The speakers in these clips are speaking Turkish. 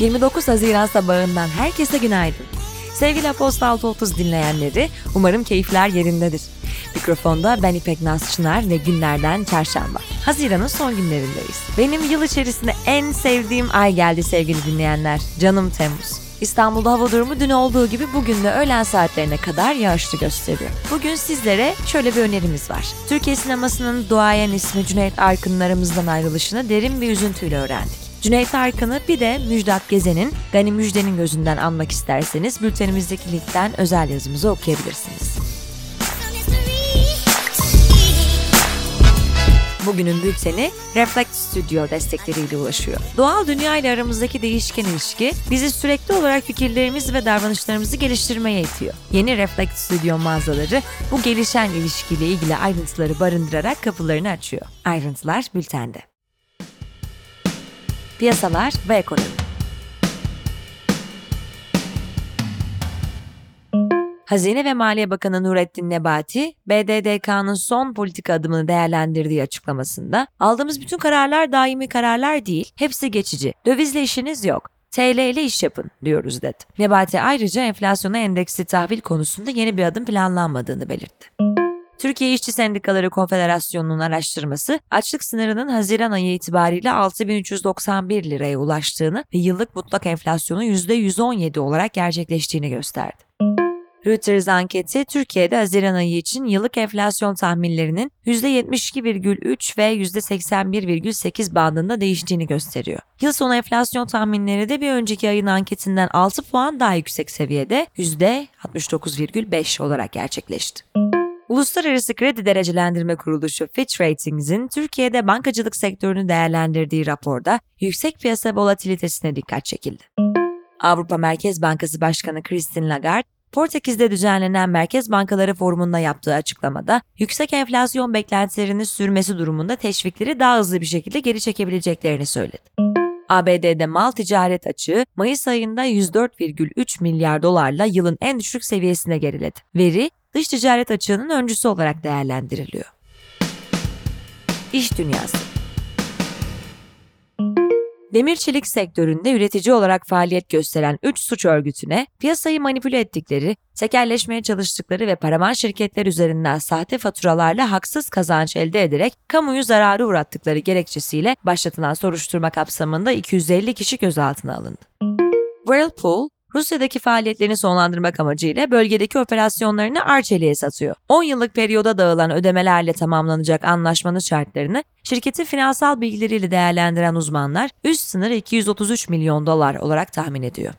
29 Haziran sabahından herkese günaydın. Sevgili Aposta 630 dinleyenleri, umarım keyifler yerindedir. Mikrofonda ben İpek Naz Çınar ve günlerden çarşamba. Haziran'ın son günlerindeyiz. Benim yıl içerisinde en sevdiğim ay geldi sevgili dinleyenler. Canım Temmuz. İstanbul'da hava durumu dün olduğu gibi bugün de öğlen saatlerine kadar yağışlı gösteriyor. Bugün sizlere şöyle bir önerimiz var. Türkiye sinemasının duayen ismi Cüneyt Arkın'ın aramızdan ayrılışını derin bir üzüntüyle öğrendik. Cüneyt Arkın'ı bir de Müjdat Gezen'in Gani Müjde'nin gözünden anmak isterseniz bültenimizdeki linkten özel yazımızı okuyabilirsiniz. Bugünün bülteni Reflect Studio destekleriyle ulaşıyor. Doğal dünya ile aramızdaki değişken ilişki bizi sürekli olarak fikirlerimiz ve davranışlarımızı geliştirmeye itiyor. Yeni Reflect Studio mağazaları bu gelişen ilişkiyle ilgili ayrıntıları barındırarak kapılarını açıyor. Ayrıntılar bültende. Piyasalar ve ekonomi. Hazine ve Maliye Bakanı Nurettin Nebati, BDDK'nın son politika adımını değerlendirdiği açıklamasında, aldığımız bütün kararlar daimi kararlar değil, hepsi geçici. Dövizle işiniz yok. TL ile iş yapın diyoruz dedi. Nebati ayrıca enflasyona endeksli tahvil konusunda yeni bir adım planlanmadığını belirtti. Türkiye İşçi Sendikaları Konfederasyonu'nun araştırması açlık sınırının Haziran ayı itibariyle 6391 liraya ulaştığını ve yıllık mutlak enflasyonun %117 olarak gerçekleştiğini gösterdi. Reuters anketi Türkiye'de Haziran ayı için yıllık enflasyon tahminlerinin %72,3 ve %81,8 bandında değiştiğini gösteriyor. Yıl sonu enflasyon tahminleri de bir önceki ayın anketinden 6 puan daha yüksek seviyede %69,5 olarak gerçekleşti. Uluslararası Kredi Derecelendirme Kuruluşu Fitch Ratings'in Türkiye'de bankacılık sektörünü değerlendirdiği raporda yüksek piyasa volatilitesine dikkat çekildi. Avrupa Merkez Bankası Başkanı Christine Lagarde, Portekiz'de düzenlenen Merkez Bankaları Forumu'nda yaptığı açıklamada yüksek enflasyon beklentilerinin sürmesi durumunda teşvikleri daha hızlı bir şekilde geri çekebileceklerini söyledi. ABD'de mal ticaret açığı Mayıs ayında 104,3 milyar dolarla yılın en düşük seviyesine geriledi. Veri, dış ticaret açığının öncüsü olarak değerlendiriliyor. İş Dünyası Demir çelik sektöründe üretici olarak faaliyet gösteren 3 suç örgütüne piyasayı manipüle ettikleri, tekerleşmeye çalıştıkları ve paravan şirketler üzerinden sahte faturalarla haksız kazanç elde ederek kamuyu zararı uğrattıkları gerekçesiyle başlatılan soruşturma kapsamında 250 kişi gözaltına alındı. Whirlpool, Rusya'daki faaliyetlerini sonlandırmak amacıyla bölgedeki operasyonlarını Arçelik'e satıyor. 10 yıllık periyoda dağılan ödemelerle tamamlanacak anlaşmanın şartlarını şirketin finansal bilgileriyle değerlendiren uzmanlar üst sınır 233 milyon dolar olarak tahmin ediyor.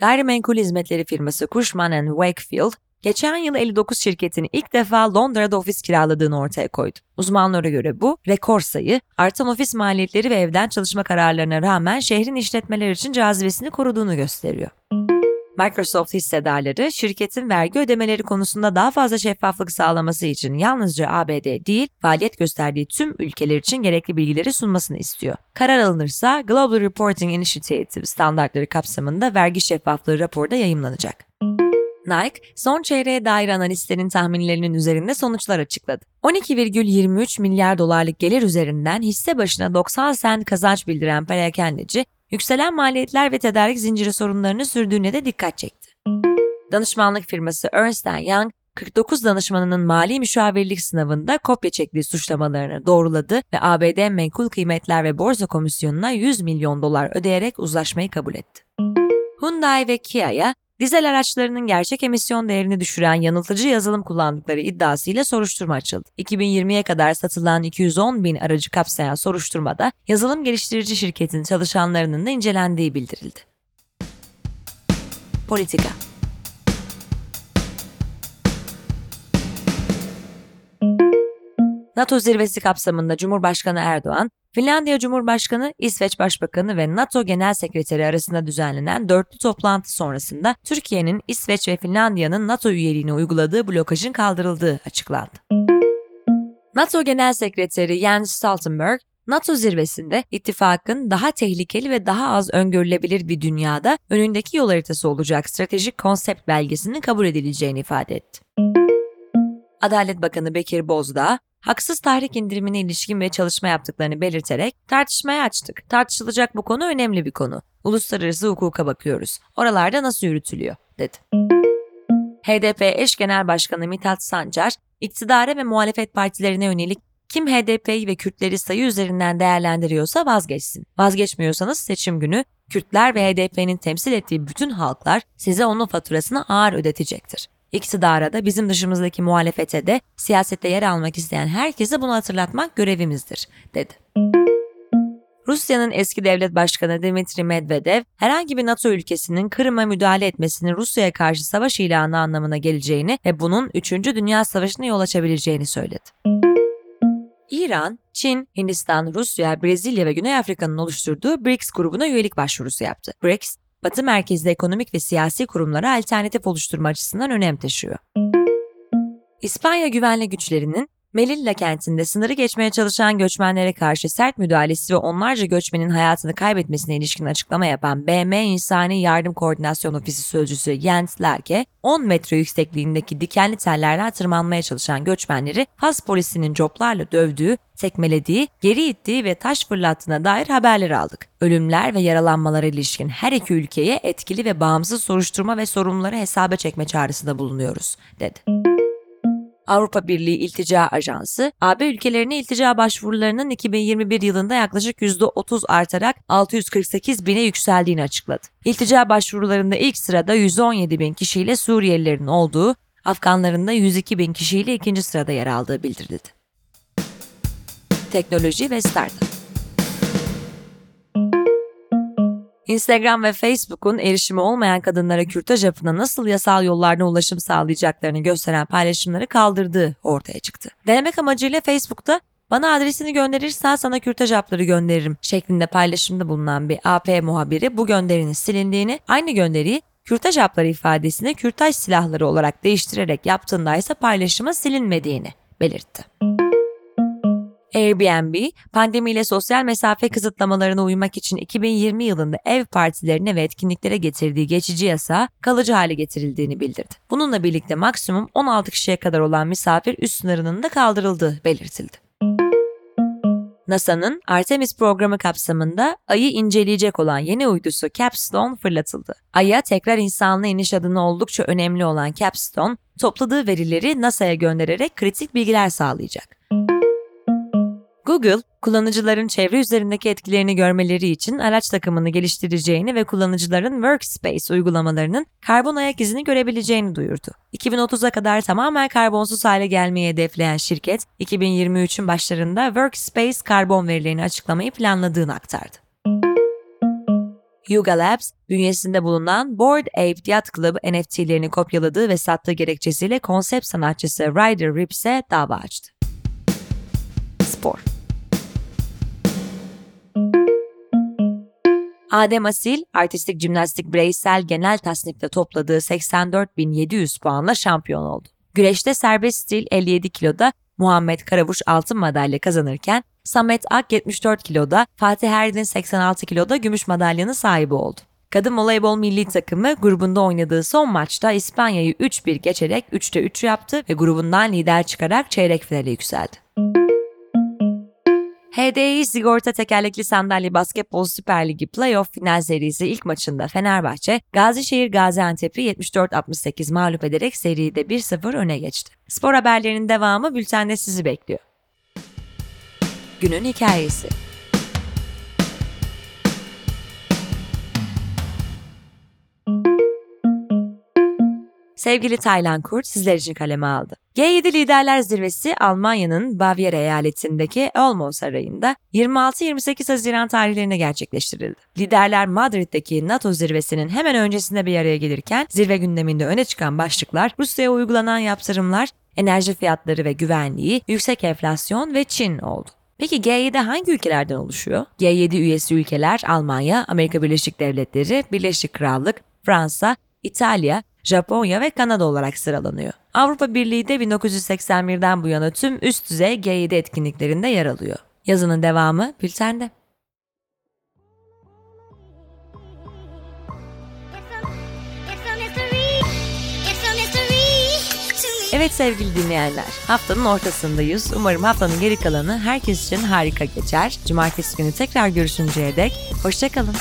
Gayrimenkul hizmetleri firması Cushman Wakefield, geçen yıl 59 şirketin ilk defa Londra'da ofis kiraladığını ortaya koydu. Uzmanlara göre bu rekor sayı, artan ofis maliyetleri ve evden çalışma kararlarına rağmen şehrin işletmeler için cazibesini koruduğunu gösteriyor. Microsoft hissedarları şirketin vergi ödemeleri konusunda daha fazla şeffaflık sağlaması için yalnızca ABD değil, faaliyet gösterdiği tüm ülkeler için gerekli bilgileri sunmasını istiyor. Karar alınırsa Global Reporting Initiative standartları kapsamında vergi şeffaflığı raporu da yayımlanacak. Nike, son çeyreğe dair analistlerin tahminlerinin üzerinde sonuçlar açıkladı. 12,23 milyar dolarlık gelir üzerinden hisse başına 90 sent kazanç bildiren perakendeci, yükselen maliyetler ve tedarik zinciri sorunlarını sürdüğüne de dikkat çekti. Danışmanlık firması Ernst Young, 49 danışmanının mali müşavirlik sınavında kopya çektiği suçlamalarını doğruladı ve ABD Menkul Kıymetler ve Borsa Komisyonu'na 100 milyon dolar ödeyerek uzlaşmayı kabul etti. Hyundai ve Kia'ya dizel araçlarının gerçek emisyon değerini düşüren yanıltıcı yazılım kullandıkları iddiasıyla soruşturma açıldı. 2020'ye kadar satılan 210 bin aracı kapsayan soruşturmada yazılım geliştirici şirketin çalışanlarının da incelendiği bildirildi. Politika NATO zirvesi kapsamında Cumhurbaşkanı Erdoğan, Finlandiya Cumhurbaşkanı, İsveç Başbakanı ve NATO Genel Sekreteri arasında düzenlenen dörtlü toplantı sonrasında Türkiye'nin İsveç ve Finlandiya'nın NATO üyeliğine uyguladığı blokajın kaldırıldığı açıklandı. NATO Genel Sekreteri Jens Stoltenberg, NATO zirvesinde ittifakın daha tehlikeli ve daha az öngörülebilir bir dünyada önündeki yol haritası olacak stratejik konsept belgesinin kabul edileceğini ifade etti. Adalet Bakanı Bekir Bozdağ, haksız tahrik indirimine ilişkin bir çalışma yaptıklarını belirterek tartışmaya açtık. Tartışılacak bu konu önemli bir konu. Uluslararası hukuka bakıyoruz. Oralarda nasıl yürütülüyor, dedi. HDP eş genel başkanı Mithat Sancar, iktidara ve muhalefet partilerine yönelik kim HDP'yi ve Kürtleri sayı üzerinden değerlendiriyorsa vazgeçsin. Vazgeçmiyorsanız seçim günü Kürtler ve HDP'nin temsil ettiği bütün halklar size onun faturasını ağır ödetecektir. İktidara da bizim dışımızdaki muhalefete de siyasette yer almak isteyen herkese bunu hatırlatmak görevimizdir, dedi. Rusya'nın eski devlet başkanı Dmitri Medvedev, herhangi bir NATO ülkesinin Kırım'a müdahale etmesinin Rusya'ya karşı savaş ilanı anlamına geleceğini ve bunun 3. Dünya Savaşı'na yol açabileceğini söyledi. İran, Çin, Hindistan, Rusya, Brezilya ve Güney Afrika'nın oluşturduğu BRICS grubuna üyelik başvurusu yaptı. BRICS, Batı merkezli ekonomik ve siyasi kurumlara alternatif oluşturma açısından önem taşıyor. İspanya güvenlik güçlerinin Melilla kentinde sınırı geçmeye çalışan göçmenlere karşı sert müdahalesi ve onlarca göçmenin hayatını kaybetmesine ilişkin açıklama yapan BM İnsani Yardım Koordinasyon Ofisi Sözcüsü Jens Lerke, 10 metre yüksekliğindeki dikenli tellerden tırmanmaya çalışan göçmenleri Fas polisinin coplarla dövdüğü, tekmelediği, geri ittiği ve taş fırlattığına dair haberler aldık. Ölümler ve yaralanmalara ilişkin her iki ülkeye etkili ve bağımsız soruşturma ve sorumluları hesaba çekme çağrısında bulunuyoruz, dedi. Avrupa Birliği İltica Ajansı, AB ülkelerine iltica başvurularının 2021 yılında yaklaşık %30 artarak 648 bine yükseldiğini açıkladı. İltica başvurularında ilk sırada 117 bin kişiyle Suriyelilerin olduğu, Afganların da 102 bin kişiyle ikinci sırada yer aldığı bildirildi. Teknoloji ve Startup Instagram ve Facebook'un erişimi olmayan kadınlara kürtaj yapına nasıl yasal yollardan ulaşım sağlayacaklarını gösteren paylaşımları kaldırdığı ortaya çıktı. Denemek amacıyla Facebook'ta bana adresini gönderirsen sana kürtaj hapları gönderirim şeklinde paylaşımda bulunan bir AP muhabiri bu gönderinin silindiğini, aynı gönderiyi kürtaj hapları ifadesini kürtaj silahları olarak değiştirerek yaptığında ise paylaşımın silinmediğini belirtti. Airbnb, pandemiyle sosyal mesafe kısıtlamalarına uymak için 2020 yılında ev partilerine ve etkinliklere getirdiği geçici yasa kalıcı hale getirildiğini bildirdi. Bununla birlikte maksimum 16 kişiye kadar olan misafir üst sınırının da kaldırıldığı belirtildi. NASA'nın Artemis programı kapsamında Ay'ı inceleyecek olan yeni uydusu Capstone fırlatıldı. Ay'a tekrar insanlı iniş adına oldukça önemli olan Capstone, topladığı verileri NASA'ya göndererek kritik bilgiler sağlayacak. Google, kullanıcıların çevre üzerindeki etkilerini görmeleri için araç takımını geliştireceğini ve kullanıcıların Workspace uygulamalarının karbon ayak izini görebileceğini duyurdu. 2030'a kadar tamamen karbonsuz hale gelmeyi hedefleyen şirket, 2023'ün başlarında Workspace karbon verilerini açıklamayı planladığını aktardı. Yuga Labs, bünyesinde bulunan Bored Ape Yacht Club NFT'lerini kopyaladığı ve sattığı gerekçesiyle konsept sanatçısı Ryder Rips'e dava açtı. Spor Adem Asil, artistik jimnastik bireysel genel tasnifte topladığı 84.700 puanla şampiyon oldu. Güreşte serbest stil 57 kiloda Muhammed Karavuş altın madalya kazanırken Samet Ak 74 kiloda, Fatih Erdin 86 kiloda gümüş madalyanın sahibi oldu. Kadın voleybol milli takımı grubunda oynadığı son maçta İspanya'yı 3-1 geçerek 3'te 3 yaptı ve grubundan lider çıkarak çeyrek finale yükseldi. HDI Sigorta Tekerlekli Sandalye Basketbol Süper Ligi Playoff final serisi ilk maçında Fenerbahçe, Gazişehir Gaziantep'i 74-68 mağlup ederek seride 1-0 öne geçti. Spor haberlerinin devamı bültende sizi bekliyor. Günün hikayesi Sevgili Taylan Kurt sizler için kaleme aldı. G7 Liderler Zirvesi Almanya'nın Bavyera eyaletindeki Olmo Sarayı'nda 26-28 Haziran tarihlerinde gerçekleştirildi. Liderler Madrid'deki NATO zirvesinin hemen öncesinde bir araya gelirken zirve gündeminde öne çıkan başlıklar Rusya'ya uygulanan yaptırımlar, enerji fiyatları ve güvenliği, yüksek enflasyon ve Çin oldu. Peki G7 hangi ülkelerden oluşuyor? G7 üyesi ülkeler Almanya, Amerika Birleşik Devletleri, Birleşik Krallık, Fransa, İtalya, Japonya ve Kanada olarak sıralanıyor. Avrupa Birliği de 1981'den bu yana tüm üst düzey G7 etkinliklerinde yer alıyor. Yazının devamı bültende. Evet sevgili dinleyenler, haftanın ortasındayız. Umarım haftanın geri kalanı herkes için harika geçer. Cumartesi günü tekrar görüşünceye dek hoşçakalın.